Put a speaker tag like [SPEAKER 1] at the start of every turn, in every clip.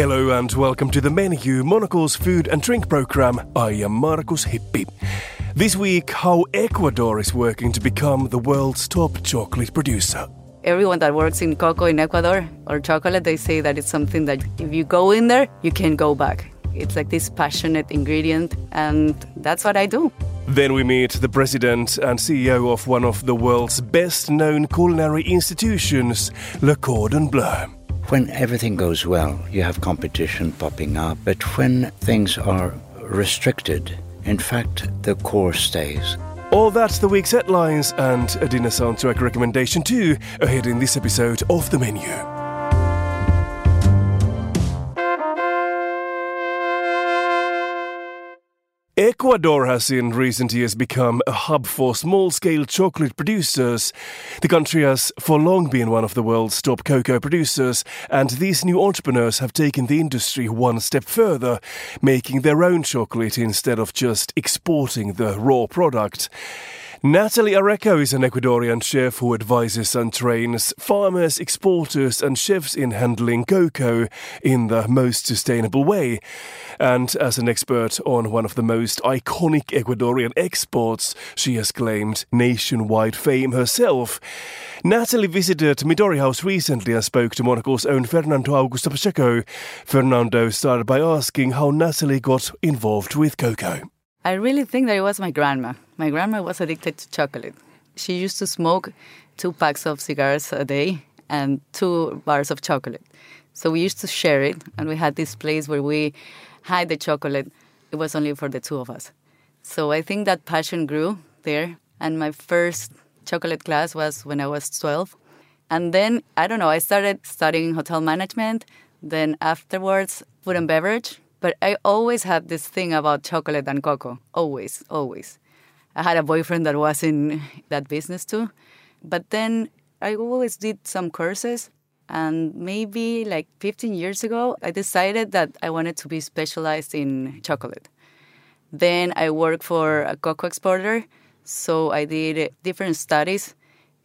[SPEAKER 1] Hello and welcome to the menu, Monocle's food and drink program. I am Markus Hippi. This week, how Ecuador is working to become the world's top chocolate producer.
[SPEAKER 2] Everyone that works in cocoa in Ecuador or chocolate, they say that it's something that if you go in there, you can go back. It's like this passionate ingredient, and that's what I do.
[SPEAKER 1] Then we meet the president and CEO of one of the world's best known culinary institutions, Le Cordon Bleu.
[SPEAKER 3] When everything goes well, you have competition popping up, but when things are restricted, in fact, the core stays.
[SPEAKER 1] All that's the week's headlines and a dinner soundtrack recommendation too, ahead in this episode of The Menu. Ecuador has in recent years become a hub for small scale chocolate producers. The country has for long been one of the world's top cocoa producers, and these new entrepreneurs have taken the industry one step further, making their own chocolate instead of just exporting the raw product. Natalie Areco is an Ecuadorian chef who advises and trains farmers, exporters, and chefs in handling cocoa in the most sustainable way. And as an expert on one of the most iconic Ecuadorian exports, she has claimed nationwide fame herself. Natalie visited Midori House recently and spoke to Monocle's own Fernando Augusto Pacheco. Fernando started by asking how Natalie got involved with cocoa.
[SPEAKER 2] I really think that it was my grandma. My grandma was addicted to chocolate. She used to smoke two packs of cigars a day and two bars of chocolate. So we used to share it, and we had this place where we hide the chocolate. It was only for the two of us. So I think that passion grew there. And my first chocolate class was when I was 12. And then, I don't know, I started studying hotel management. Then afterwards, food and beverage. But I always had this thing about chocolate and cocoa. Always, always. I had a boyfriend that was in that business too. But then I always did some courses. And maybe like 15 years ago, I decided that I wanted to be specialized in chocolate. Then I worked for a cocoa exporter. So I did different studies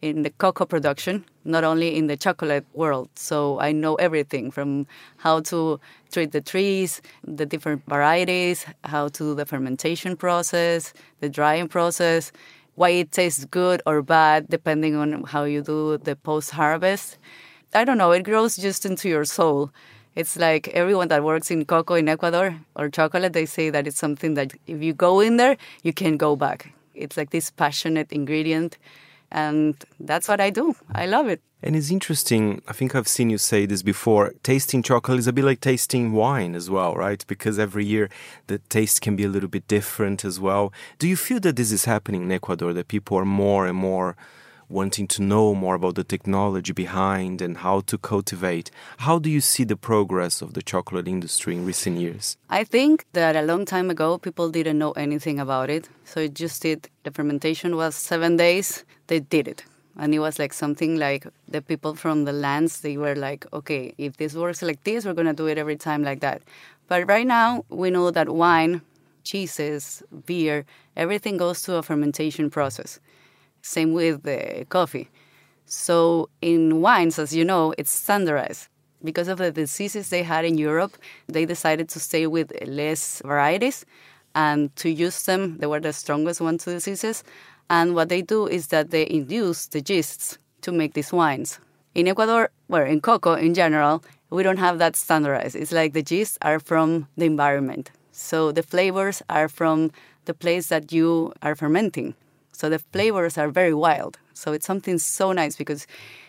[SPEAKER 2] in the cocoa production, not only in the chocolate world. So I know everything from how to treat the trees, the different varieties, how to do the fermentation process, the drying process, why it tastes good or bad depending on how you do the post harvest. I don't know, it grows just into your soul. It's like everyone that works in cocoa in Ecuador or chocolate, they say that it's something that if you go in there, you can go back. It's like this passionate ingredient and that's what I do. I love it.
[SPEAKER 4] And it's interesting. I think I've seen you say this before. Tasting chocolate is a bit like tasting wine as well, right? Because every year the taste can be a little bit different as well. Do you feel that this is happening in Ecuador, that people are more and more wanting to know more about the technology behind and how to cultivate. How do you see the progress of the chocolate industry in recent years?
[SPEAKER 2] I think that a long time ago people didn't know anything about it. So it just did the fermentation was 7 days, they did it. And it was like something like the people from the lands, they were like, okay, if this works like this, we're going to do it every time like that. But right now, we know that wine, cheeses, beer, everything goes through a fermentation process. Same with the coffee. So in wines, as you know, it's standardized. Because of the diseases they had in Europe, they decided to stay with less varieties and to use them. They were the strongest ones to diseases. And what they do is that they induce the yeasts to make these wines. In Ecuador, well, in cocoa in general, we don't have that standardized. It's like the yeasts are from the environment. So the flavors are from the place that you are fermenting. So the flavors are very wild. So it's something so nice because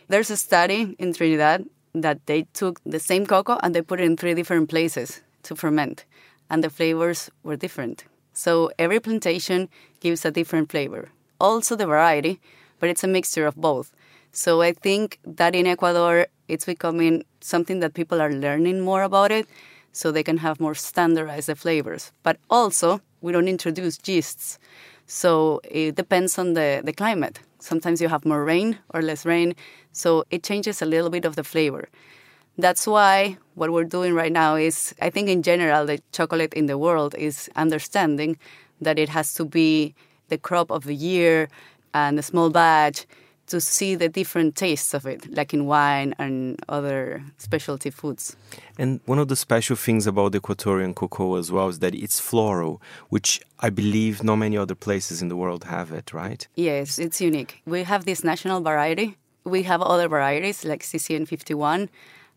[SPEAKER 2] there's a study in Trinidad that they took the same cocoa and they put it in three different places to ferment, and the flavors were different. So every plantation gives a different flavor. Also the variety, but it's a mixture of both. So I think that in Ecuador, it's becoming something that people are learning more about it so they can have more standardized flavors. But also, we don't introduce yeasts. So it depends on the, the climate. Sometimes you have more rain or less rain, so it changes a little bit of the flavor. That's why what we're doing right now is, I think in general, the chocolate in the world is understanding that it has to be the crop of the year and a small batch to see the different tastes of it, like in wine and other specialty foods.
[SPEAKER 4] And one of the special things about the Ecuadorian cocoa as well is that it's floral, which I believe not many other places in the world have it, right?
[SPEAKER 2] Yes, it's unique. We have this national variety. We have other varieties like CCN51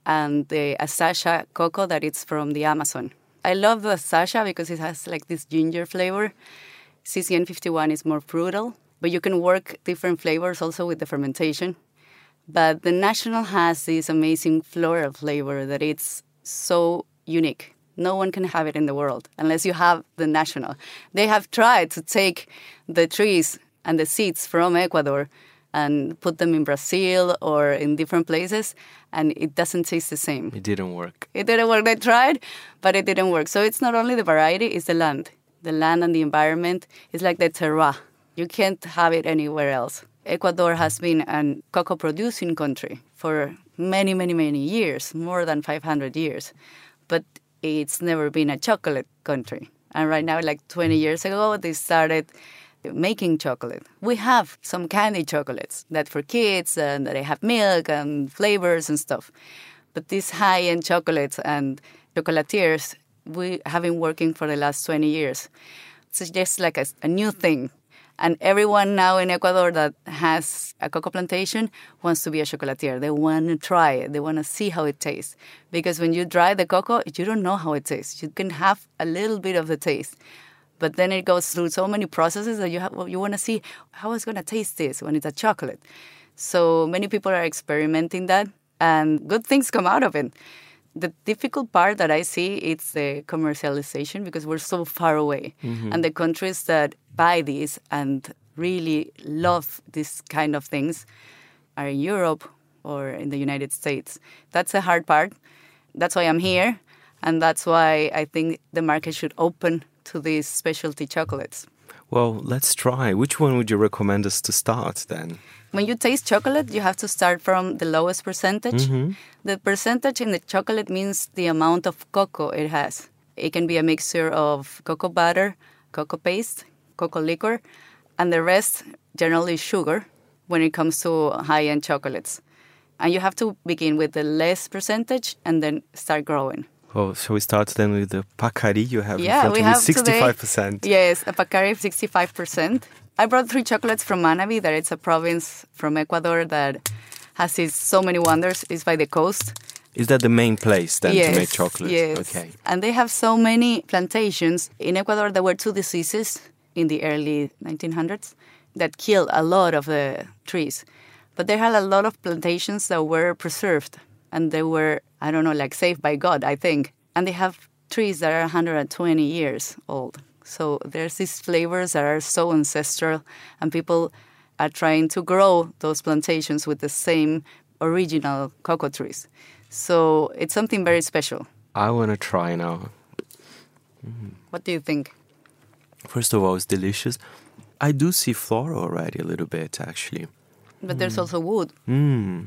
[SPEAKER 2] and the Azacha cocoa that it's from the Amazon. I love the Azacha because it has like this ginger flavor. CCN51 is more fruital, but you can work different flavors also with the fermentation. But the national has this amazing floral flavor that it's so unique. No one can have it in the world unless you have the national. They have tried to take the trees and the seeds from Ecuador and put them in Brazil or in different places, and it doesn't taste the same.
[SPEAKER 4] It didn't work.
[SPEAKER 2] It didn't work. They tried, but it didn't work. So it's not only the variety, it's the land. The land and the environment is like the terroir. You can't have it anywhere else. Ecuador has been a cocoa producing country for many, many, many years, more than 500 years. But it's never been a chocolate country. And right now, like 20 years ago, they started making chocolate. We have some candy chocolates that for kids and they have milk and flavors and stuff. But these high-end chocolates and chocolatiers, we have been working for the last 20 years. So it's just like a, a new thing. And everyone now in Ecuador that has a cocoa plantation wants to be a chocolatier. They want to try it. They want to see how it tastes. Because when you dry the cocoa, you don't know how it tastes. You can have a little bit of the taste but then it goes through so many processes that you have, you want to see how it's going to taste this when it's a chocolate. So many people are experimenting that, and good things come out of it. The difficult part that I see is the commercialization because we're so far away, mm-hmm. and the countries that buy these and really love this kind of things are in Europe or in the United States. That's the hard part. That's why I'm here, and that's why I think the market should open to these specialty chocolates?
[SPEAKER 4] Well, let's try. Which one would you recommend us to start then?
[SPEAKER 2] When you taste chocolate, you have to start from the lowest percentage. Mm-hmm. The percentage in the chocolate means the amount of cocoa it has. It can be a mixture of cocoa butter, cocoa paste, cocoa liquor, and the rest generally sugar when it comes to high end chocolates. And you have to begin with the less percentage and then start growing.
[SPEAKER 4] Oh, shall we start then with the Pacari you have yeah, in front we have 65%.
[SPEAKER 2] Today, yes, a Pacari 65%. I brought three chocolates from Manabi, that it's a province from Ecuador that has its, so many wonders. It's by the coast.
[SPEAKER 4] Is that the main place then
[SPEAKER 2] yes,
[SPEAKER 4] to make chocolate?
[SPEAKER 2] Yes.
[SPEAKER 4] Okay.
[SPEAKER 2] And they have so many plantations. In Ecuador, there were two diseases in the early 1900s that killed a lot of the trees. But they had a lot of plantations that were preserved and they were I don't know like saved by God I think. And they have trees that are 120 years old. So there's these flavors that are so ancestral and people are trying to grow those plantations with the same original cocoa trees. So it's something very special.
[SPEAKER 4] I want to try now.
[SPEAKER 2] Mm. what do you think
[SPEAKER 4] first of all it's delicious I do see flora already a little bit actually
[SPEAKER 2] but mm. there's also wood
[SPEAKER 4] mm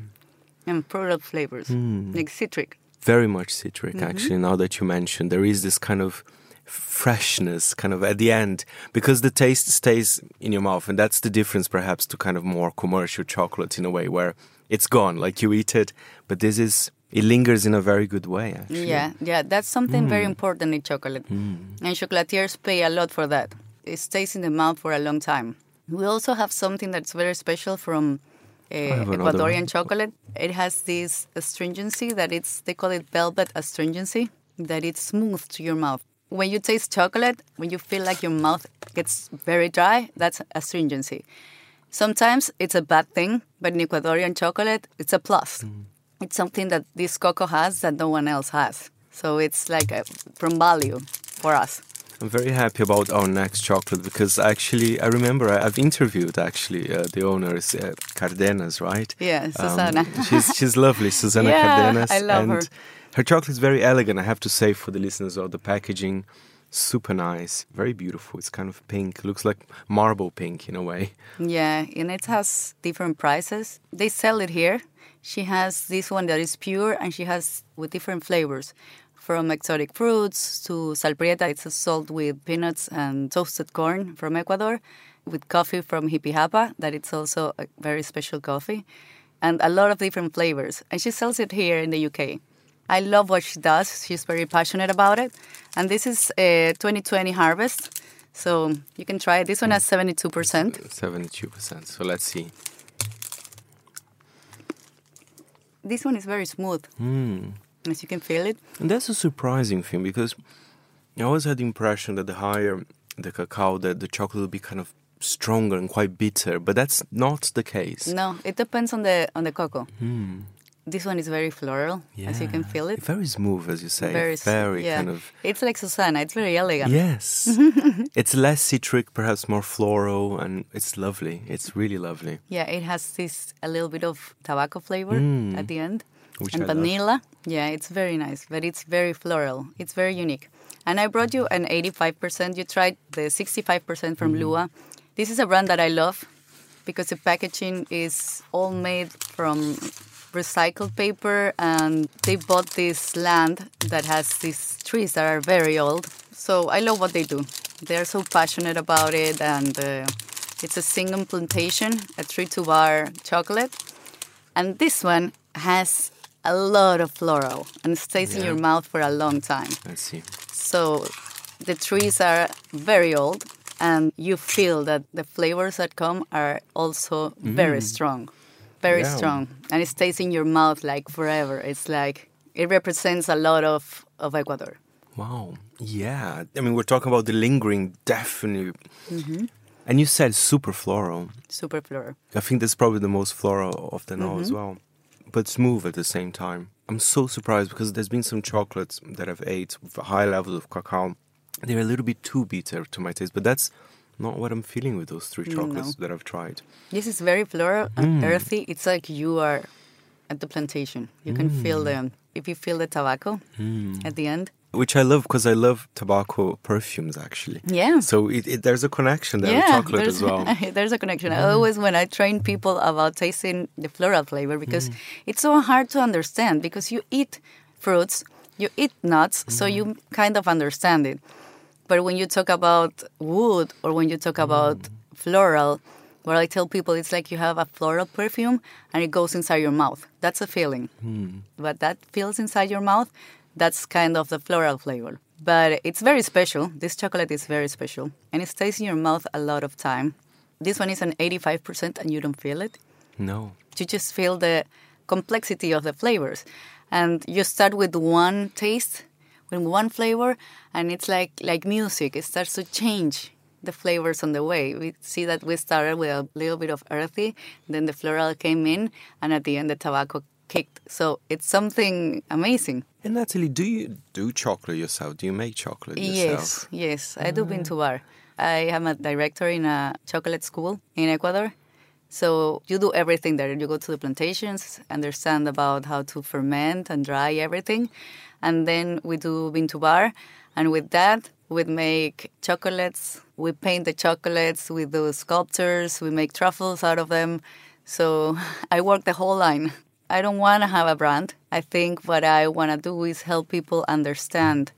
[SPEAKER 2] and floral flavors, mm. like citric.
[SPEAKER 4] Very much citric, mm-hmm. actually. Now that you mentioned, there is this kind of freshness kind of at the end because the taste stays in your mouth and that's the difference perhaps to kind of more commercial chocolate in a way where it's gone like you eat it but this is it lingers in a very good way actually
[SPEAKER 2] yeah yeah that's something mm. very important in chocolate mm. and chocolatiers pay a lot for that it stays in the mouth for a long time we also have something that's very special from uh, Ecuadorian chocolate. It has this astringency that it's they call it velvet astringency that it's smooth to your mouth. When you taste chocolate, when you feel like your mouth gets very dry, that's astringency. Sometimes it's a bad thing, but in Ecuadorian chocolate, it's a plus. Mm. It's something that this cocoa has that no one else has. So it's like a, from value for us.
[SPEAKER 4] I'm very happy about our next chocolate because actually I remember I, have interviewed actually uh, the owner is uh, Cardenas, right?
[SPEAKER 2] Yeah, Susana.
[SPEAKER 4] Um, she's she's lovely, Susana
[SPEAKER 2] yeah,
[SPEAKER 4] Cardenas.
[SPEAKER 2] I love
[SPEAKER 4] and
[SPEAKER 2] her.
[SPEAKER 4] Her chocolate is very elegant. I have to say for the listeners of the packaging, super nice, very beautiful. It's kind of pink, looks like marble pink in a way.
[SPEAKER 2] Yeah, and it has different prices. They sell it here. She has this one that is pure, and she has with different flavors from exotic fruits to salprieta. It's a salt with peanuts and toasted corn from Ecuador. with coffee from Jipijapa. That it's also a very special coffee, and a lot of different flavors. And she sells it here in the UK. I love what she does. She's very passionate about it. And this is a 2020 harvest. So you can try it. This one has 72%.
[SPEAKER 4] 72%. So let's see.
[SPEAKER 2] This one is very smooth.
[SPEAKER 4] Hmm.
[SPEAKER 2] As you can feel it.
[SPEAKER 4] And that's a surprising thing because I always had the impression that the higher the cacao, that the chocolate will be kind of stronger and quite bitter, but that's not the case.
[SPEAKER 2] No, it depends on the on the cocoa.
[SPEAKER 4] Hmm.
[SPEAKER 2] This one is very floral, as you can feel it.
[SPEAKER 4] Very smooth, as you say.
[SPEAKER 2] Very,
[SPEAKER 4] Very
[SPEAKER 2] yeah.
[SPEAKER 4] kind of.
[SPEAKER 2] It's like Susana. It's very elegant.
[SPEAKER 4] Yes. it's less citric, perhaps more floral, and it's lovely. It's really lovely.
[SPEAKER 2] Yeah, it has this a little bit of tobacco flavor
[SPEAKER 4] Mm.
[SPEAKER 2] at the end,
[SPEAKER 4] Which
[SPEAKER 2] and
[SPEAKER 4] I love.
[SPEAKER 2] vanilla. Yeah, it's very nice, but it's very floral. It's very unique. And I brought you an 85%. You tried the 65% from
[SPEAKER 4] Mm-hmm.
[SPEAKER 2] Lua. This is a brand that I love because the packaging is all made from recycled paper, and they bought this land that has these trees that are very old. So I love what they do. They're so passionate about it, and uh, it's a single plantation, a tree to bar chocolate. And this one has a lot of floral and stays in your mouth for a long time.
[SPEAKER 4] Let's see.
[SPEAKER 2] So the trees are very old, and you feel that the flavors that come are also very strong, very
[SPEAKER 4] Yeah.
[SPEAKER 2] strong, and it stays in your mouth like forever. It's like it represents a lot of of Ecuador.
[SPEAKER 4] Wow. Yeah. I mean, we're talking about the lingering, definitely.
[SPEAKER 2] Mm-hmm.
[SPEAKER 4] And you said super floral.
[SPEAKER 2] Super floral.
[SPEAKER 4] I think that's probably the most floral of them all as
[SPEAKER 2] Mm-hmm.
[SPEAKER 4] well. But smooth at the same time. I'm so surprised because there's been some chocolates that I've ate with a high level of cacao. They're a little bit too bitter to my taste, but that's not what I'm feeling with those three chocolates that I've tried.
[SPEAKER 2] This is very floral and
[SPEAKER 4] Mm.
[SPEAKER 2] earthy. It's like you are at the plantation. You can feel
[SPEAKER 4] Mm.
[SPEAKER 2] the if you feel the tobacco at the end.
[SPEAKER 4] Which I love because I love tobacco perfumes actually.
[SPEAKER 2] Yeah.
[SPEAKER 4] So it, it, there's a connection there with chocolate as well.
[SPEAKER 2] there's a connection. I always, when I train people about tasting the floral flavor, because
[SPEAKER 4] Mm.
[SPEAKER 2] it's so hard to understand because you eat fruits, you eat nuts, so
[SPEAKER 4] Mm.
[SPEAKER 2] you kind of understand it. But when you talk about wood or when you talk about
[SPEAKER 4] Mm.
[SPEAKER 2] floral, what I tell people, it's like you have a floral perfume and it goes inside your mouth. That's a feeling. But that feels inside your mouth, that's kind of the floral flavor. But it's very special. This chocolate is very special and it stays in your mouth a lot of time. This one is an 85% and you don't feel it.
[SPEAKER 4] No.
[SPEAKER 2] You just feel the complexity of the flavors. And you start with one taste, with one flavor, and it's like like music. It starts to change the flavors on the way. We see that we started with a little bit of earthy, then the floral came in, and at the end the tobacco kicked. So it's something amazing.
[SPEAKER 4] And Natalie, do you do chocolate yourself? Do you make chocolate yourself?
[SPEAKER 2] Yes, yes, I do bean ah. to bar. I am a director in a chocolate school in Ecuador. So you do everything there. You go to the plantations, understand about how to ferment and dry everything, and then we do bean to bar. And with that, we make chocolates. We paint the chocolates. We do sculptures. We make truffles out of them. So I work the whole line. I don't want to have a brand. I think what I want to do is help people understand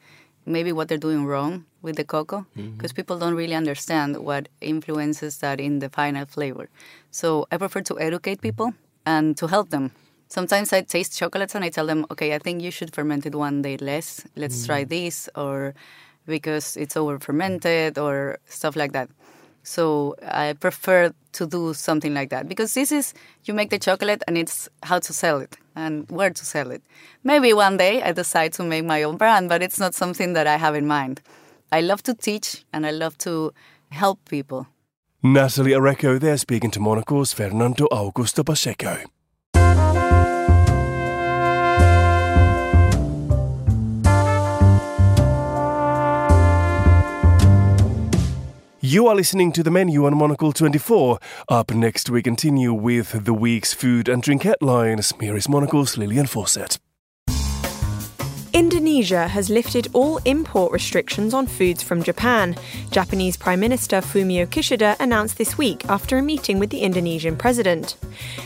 [SPEAKER 2] maybe what they're doing wrong with the cocoa mm-hmm. because people don't really understand what influences that in the final flavor. So I prefer to educate people and to help them. Sometimes I taste chocolates and I tell them, okay, I think you should ferment it one day less. Let's try mm-hmm. this, or because it's over fermented, or stuff like that. So I prefer to do something like that because this is you make the chocolate and it's how to sell it and where to sell it. Maybe one day I decide to make my own brand, but it's not something that I have in mind. I love to teach and I love to help people.
[SPEAKER 1] Natalie Areco there speaking to Monocle's Fernando Augusto Pacheco. You are listening to the menu on Monocle 24. Up next, we continue with the week's food and drink headlines. Here is Monocle's Lillian Fawcett.
[SPEAKER 5] Indonesia has lifted all import restrictions on foods from Japan. Japanese Prime Minister Fumio Kishida announced this week after a meeting with the Indonesian president.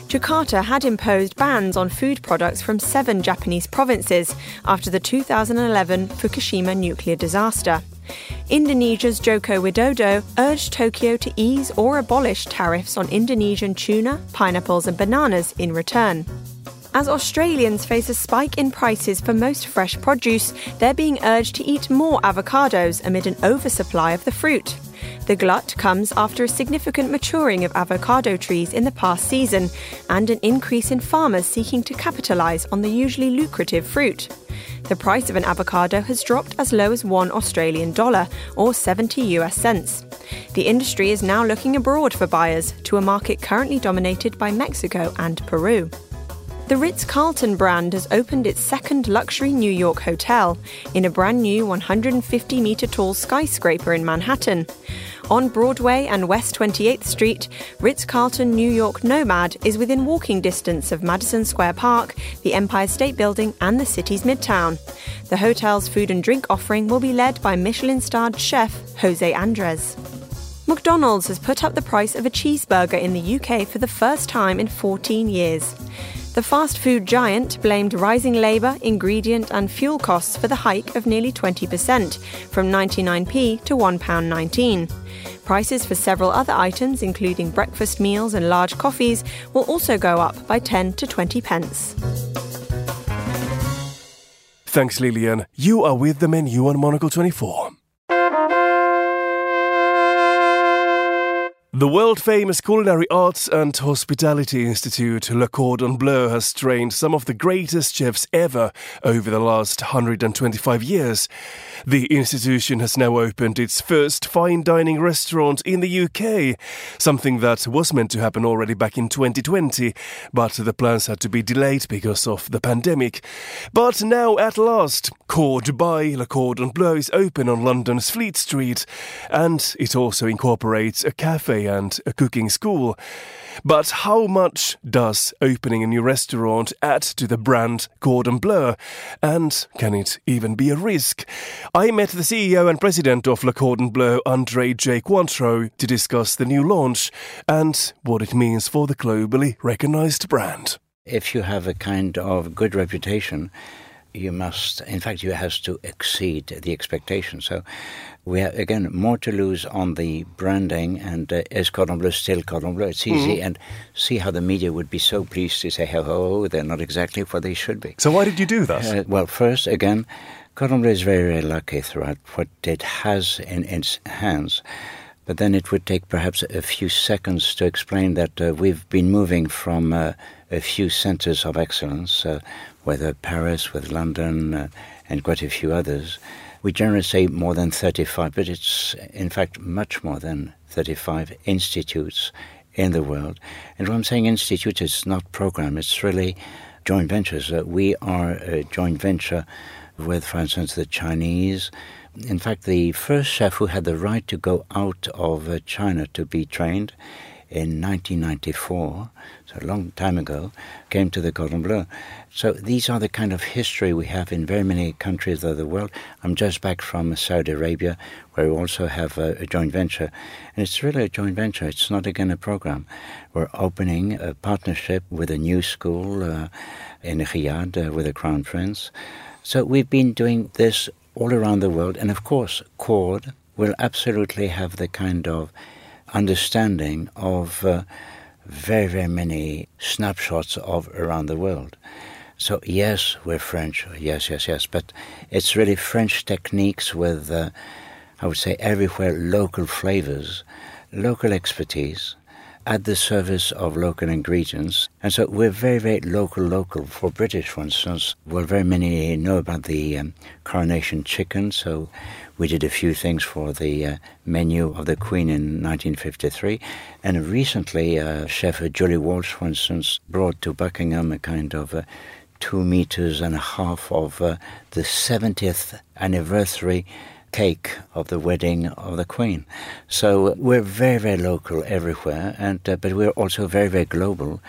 [SPEAKER 5] Jakarta had imposed bans on food products from seven Japanese provinces after the 2011 Fukushima nuclear disaster. Indonesia's Joko Widodo urged Tokyo to ease or abolish tariffs on Indonesian tuna, pineapples, and bananas in return. As Australians face a spike in prices for most fresh produce, they're being urged to eat more avocados amid an oversupply of the fruit. The glut comes after a significant maturing of avocado trees in the past season and an increase in farmers seeking to capitalise on the usually lucrative fruit. The price of an avocado has dropped as low as 1 Australian dollar or 70 US cents. The industry is now looking abroad for buyers to a market currently dominated by Mexico and Peru. The Ritz Carlton brand has opened its second luxury New York hotel in a brand new 150 metre tall skyscraper in Manhattan. On Broadway and West 28th Street, Ritz Carlton New York Nomad is within walking distance of Madison Square Park, the Empire State Building, and the city's midtown. The hotel's food and drink offering will be led by Michelin starred chef Jose Andres. McDonald's has put up the price of a cheeseburger in the UK for the first time in 14 years. The fast food giant blamed rising labour, ingredient, and fuel costs for the hike of nearly 20%, from 99p to £1.19. Prices for several other items, including breakfast meals and large coffees, will also go up by 10 to 20 pence.
[SPEAKER 1] Thanks, Lillian. You are with the menu on Monocle 24. The world famous Culinary Arts and Hospitality Institute, Le Cordon Bleu, has trained some of the greatest chefs ever over the last 125 years. The institution has now opened its first fine dining restaurant in the UK, something that was meant to happen already back in 2020, but the plans had to be delayed because of the pandemic. But now, at last, Cord by Le Cordon Bleu is open on London's Fleet Street, and it also incorporates a cafe and a cooking school. But how much does opening a new restaurant add to the brand Cordon Bleu? And can it even be a risk? I met the CEO and president of Le Cordon Bleu, Andre J. Cointreau, to discuss the new launch and what it means for the globally recognized brand.
[SPEAKER 3] If you have a kind of good reputation, you must, in fact, you have to exceed the expectation. So we have, again, more to lose on the branding and uh, is Cordon Bleu still Cordon Bleu? It's easy
[SPEAKER 1] Mm-hmm.
[SPEAKER 3] and see how the media would be so pleased to say, oh, they're not exactly what they should be.
[SPEAKER 1] So why did you do that?
[SPEAKER 3] Uh, well, first, again, Cordon Bleu is very, very lucky throughout what it has in its hands. But then it would take perhaps a few seconds to explain that uh, we've been moving from uh, a few centers of excellence, uh, whether Paris with London uh, and quite a few others. We generally say more than 35, but it's in fact much more than 35 institutes in the world. And when I'm saying institute, it's not program, it's really joint ventures. Uh, we are a joint venture with, for instance, the Chinese. In fact, the first chef who had the right to go out of uh, China to be trained in 1994, so a long time ago, came to the Cordon Bleu. So these are the kind of history we have in very many countries of the world. I'm just back from Saudi Arabia, where we also have a, a joint venture. And it's really a joint venture. It's not, again, a program. We're opening a partnership with a new school uh, in Riyadh uh, with the Crown Prince. So we've been doing this all around the world. And of course, Cord will absolutely have the kind of understanding of uh, very, very many snapshots of around the world. So yes, we're French. Yes, yes, yes. But it's really French techniques with, uh, I would say, everywhere local flavors, local expertise at the service of local ingredients. And so we're very, very local, local. For British, for instance, well, very many know about the um, coronation chicken. So we did a few things for the uh, menu of the Queen in 1953. And recently, uh, Chef Julie Walsh, for instance, brought to Buckingham a kind of uh, two meters and a half of uh, the 70th anniversary cake of the wedding of the Queen. So we're very, very local everywhere, and uh, but we're also very, very global.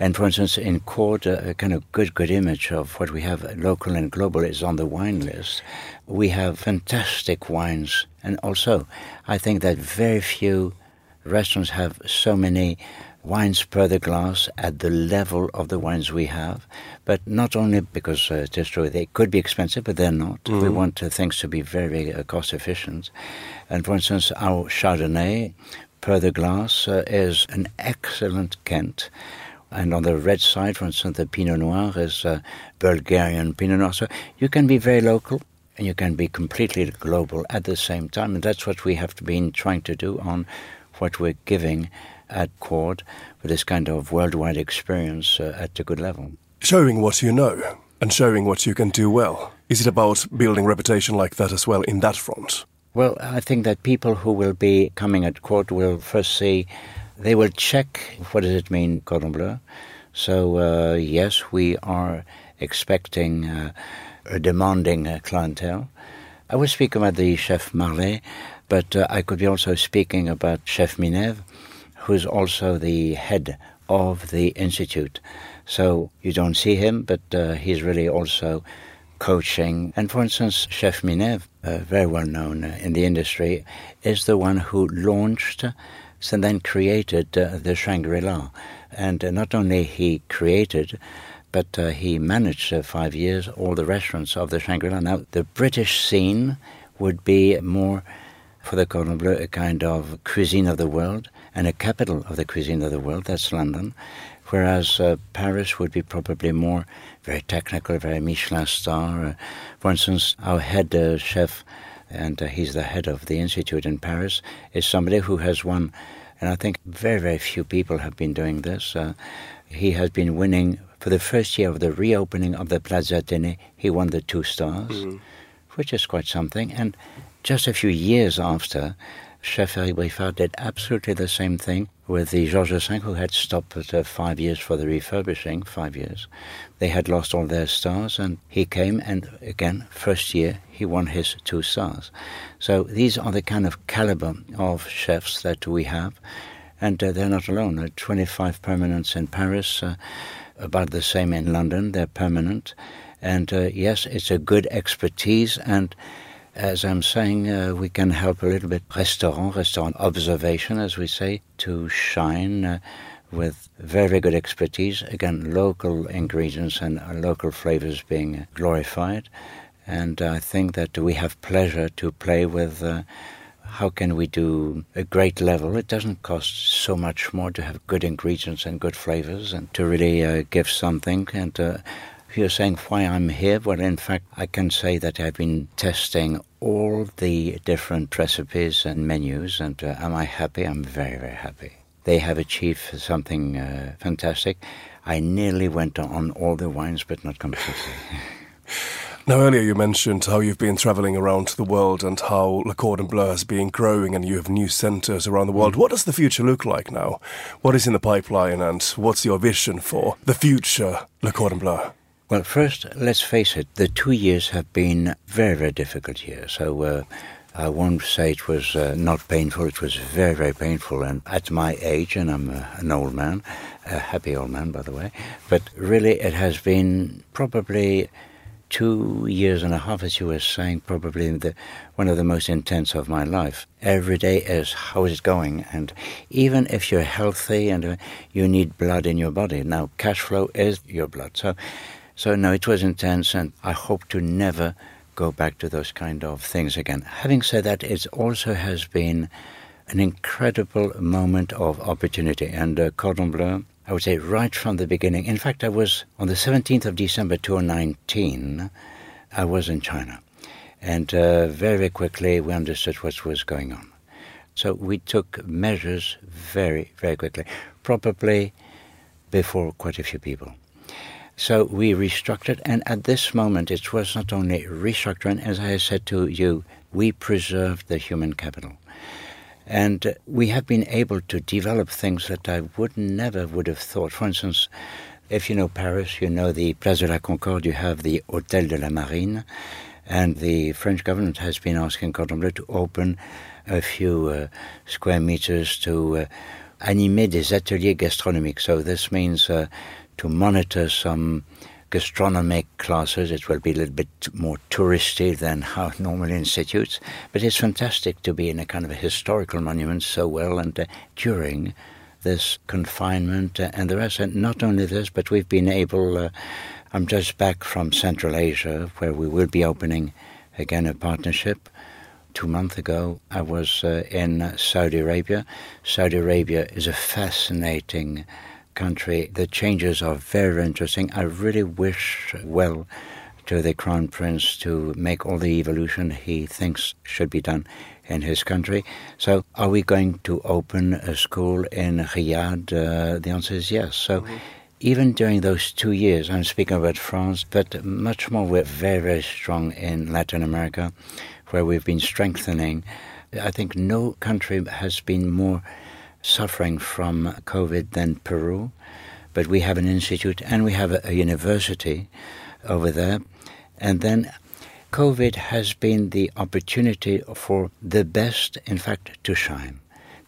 [SPEAKER 3] And for instance, in Cord, uh, a kind of good, good image of what we have local and global is on the wine list. We have fantastic wines, and also I think that very few restaurants have so many wines per the glass at the level of the wines we have, but not only because uh, it is true they could be expensive, but they're not. Mm. We want uh, things to be very uh, cost efficient. And for instance, our Chardonnay per the glass uh, is an excellent Kent. And on the red side, for instance, the Pinot Noir is uh, Bulgarian Pinot Noir. So you can be very local and you can be completely global at the same time. And that's what we have been trying to do on what we're giving at Cord with this kind of worldwide experience uh, at a good level.
[SPEAKER 1] Showing what you know and showing what you can do well. Is it about building reputation like that as well in that front?
[SPEAKER 3] Well, I think that people who will be coming at Cord will first see, they will check what does it mean, Cordon Bleu. So, uh, yes, we are expecting uh, a demanding uh, clientele. I was speaking about the chef Marlet, but uh, I could be also speaking about Chef Minev, who's also the head of the institute. So you don't see him, but uh, he's really also coaching. And for instance, Chef Minev, uh, very well known uh, in the industry, is the one who launched and then created uh, the Shangri-La. And uh, not only he created, but uh, he managed uh, five years all the restaurants of the Shangri-La. Now, the British scene would be more for the Cordon Bleu a kind of cuisine of the world and a capital of the cuisine of the world. That's London. Whereas uh, Paris would be probably more very technical, very Michelin star. Uh, for instance, our head chef, and uh, he's the head of the institute in Paris, is somebody who has won, and I think very, very few people have been doing this. Uh, he has been winning for the first year of the reopening of the Plaza Athénée, he won the two stars, mm-hmm. which is quite something. And just a few years after, Chef Eric Briffard did absolutely the same thing with the Georges V, who had stopped at uh, five years for the refurbishing, five years. They had lost all their stars, and he came, and again, first year, he won his two stars. So these are the kind of caliber of chefs that we have, and uh, they're not alone. Uh, 25 permanents in Paris, uh, about the same in London. They're permanent. And uh, yes, it's a good expertise. And as I'm saying, uh, we can help a little bit restaurant, restaurant observation, as we say, to shine uh, with very good expertise. Again, local ingredients and local flavors being glorified. And I think that we have pleasure to play with uh, how can we do a great level? It doesn't cost so much more to have good ingredients and good flavors and to really uh, give something. And uh, you're saying why I'm here, well, in fact, I can say that I've been testing all the different recipes and menus. And uh, am I happy? I'm very, very happy. They have achieved something uh, fantastic. I nearly went on all the wines, but not completely.
[SPEAKER 1] Now, earlier you mentioned how you've been traveling around the world and how Le Cordon Bleu has been growing and you have new centers around the world. Mm. What does the future look like now? What is in the pipeline and what's your vision for the future Le Cordon Bleu?
[SPEAKER 3] Well, first, let's face it, the two years have been very, very difficult years. So, uh, I won't say it was uh, not painful, it was very, very painful. And at my age, and I'm uh, an old man, a happy old man, by the way, but really it has been probably two years and a half, as you were saying, probably the, one of the most intense of my life. Every day is how is it going, and even if you're healthy and uh, you need blood in your body, now cash flow is your blood. So, so no, it was intense, and I hope to never go back to those kind of things again. Having said that, it also has been an incredible moment of opportunity, and uh, Cordon Bleu I would say right from the beginning. In fact, I was on the 17th of December 2019, I was in China. And uh, very quickly we understood what was going on. So we took measures very, very quickly, probably before quite a few people. So we restructured, and at this moment it was not only restructuring, as I said to you, we preserved the human capital. And we have been able to develop things that I would never would have thought. For instance, if you know Paris, you know the Place de la Concorde, you have the Hôtel de la Marine, and the French government has been asking Cordon Bleu to open a few uh, square meters to uh, animer des ateliers gastronomiques. So this means uh, to monitor some gastronomic classes. It will be a little bit more touristy than how normal institutes, but it's fantastic to be in a kind of a historical monument so well and uh, during this confinement uh, and the rest. And not only this, but we've been able. Uh, I'm just back from Central Asia, where we will be opening again a partnership. Two months ago, I was uh, in Saudi Arabia. Saudi Arabia is a fascinating country. The changes are very interesting. I really wish well to the Crown Prince to make all the evolution he thinks should be done in his country. So, are we going to open a school in Riyadh? Uh, the answer is yes. So, mm-hmm even during those two years, I'm speaking about France, but much more, we're very, very strong in Latin America, where we've been strengthening. I think no country has been more suffering from COVID than Peru, but we have an institute and we have a, a university over there. And then COVID has been the opportunity for the best, in fact, to shine.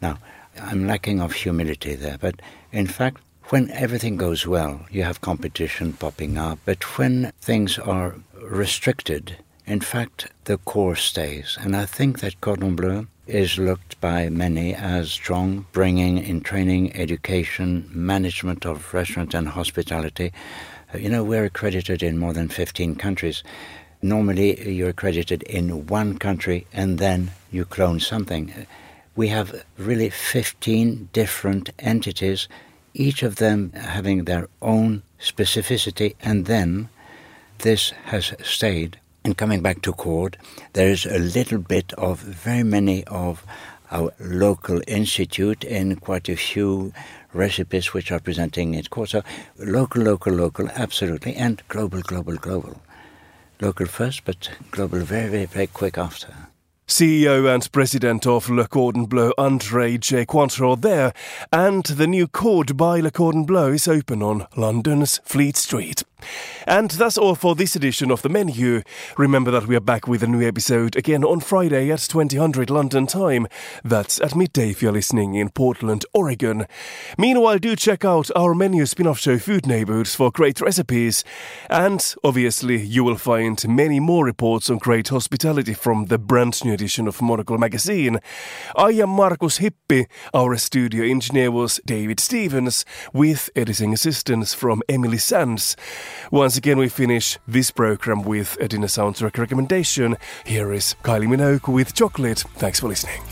[SPEAKER 3] Now, I'm lacking of humility there, but in fact, when everything goes well, you have competition popping up, but when things are restricted, in fact, the core stays. And I think that Cordon Bleu is looked by many as strong, bringing in training, education, management of restaurant and hospitality. Uh, you know, we're accredited in more than 15 countries. Normally, you're accredited in one country and then you clone something. We have really 15 different entities each of them having their own specificity, and then this has stayed. And coming back to Cord, there is a little bit of very many of our local institute in quite a few recipes which are presenting it Cord. So local, local, local, absolutely, and global, global, global. Local first, but global very, very, very quick after.
[SPEAKER 1] CEO and President of Le Cordon Bleu, Andre J. Cointreau there, and the new Cord by Le Cordon Bleu is open on London's Fleet Street. And that's all for this edition of the menu. Remember that we are back with a new episode again on Friday at 2000 London time. That's at midday if you're listening in Portland, Oregon. Meanwhile, do check out our menu spin-off show Food Neighborhoods for great recipes. And obviously, you will find many more reports on great hospitality from the brand new edition of Monocle magazine. I am Markus Hippi. Our studio engineer was David Stevens with editing assistance from Emily Sands. Once again, we finish this program with a dinner soundtrack recommendation. Here is Kylie Minogue with Chocolate. Thanks for listening.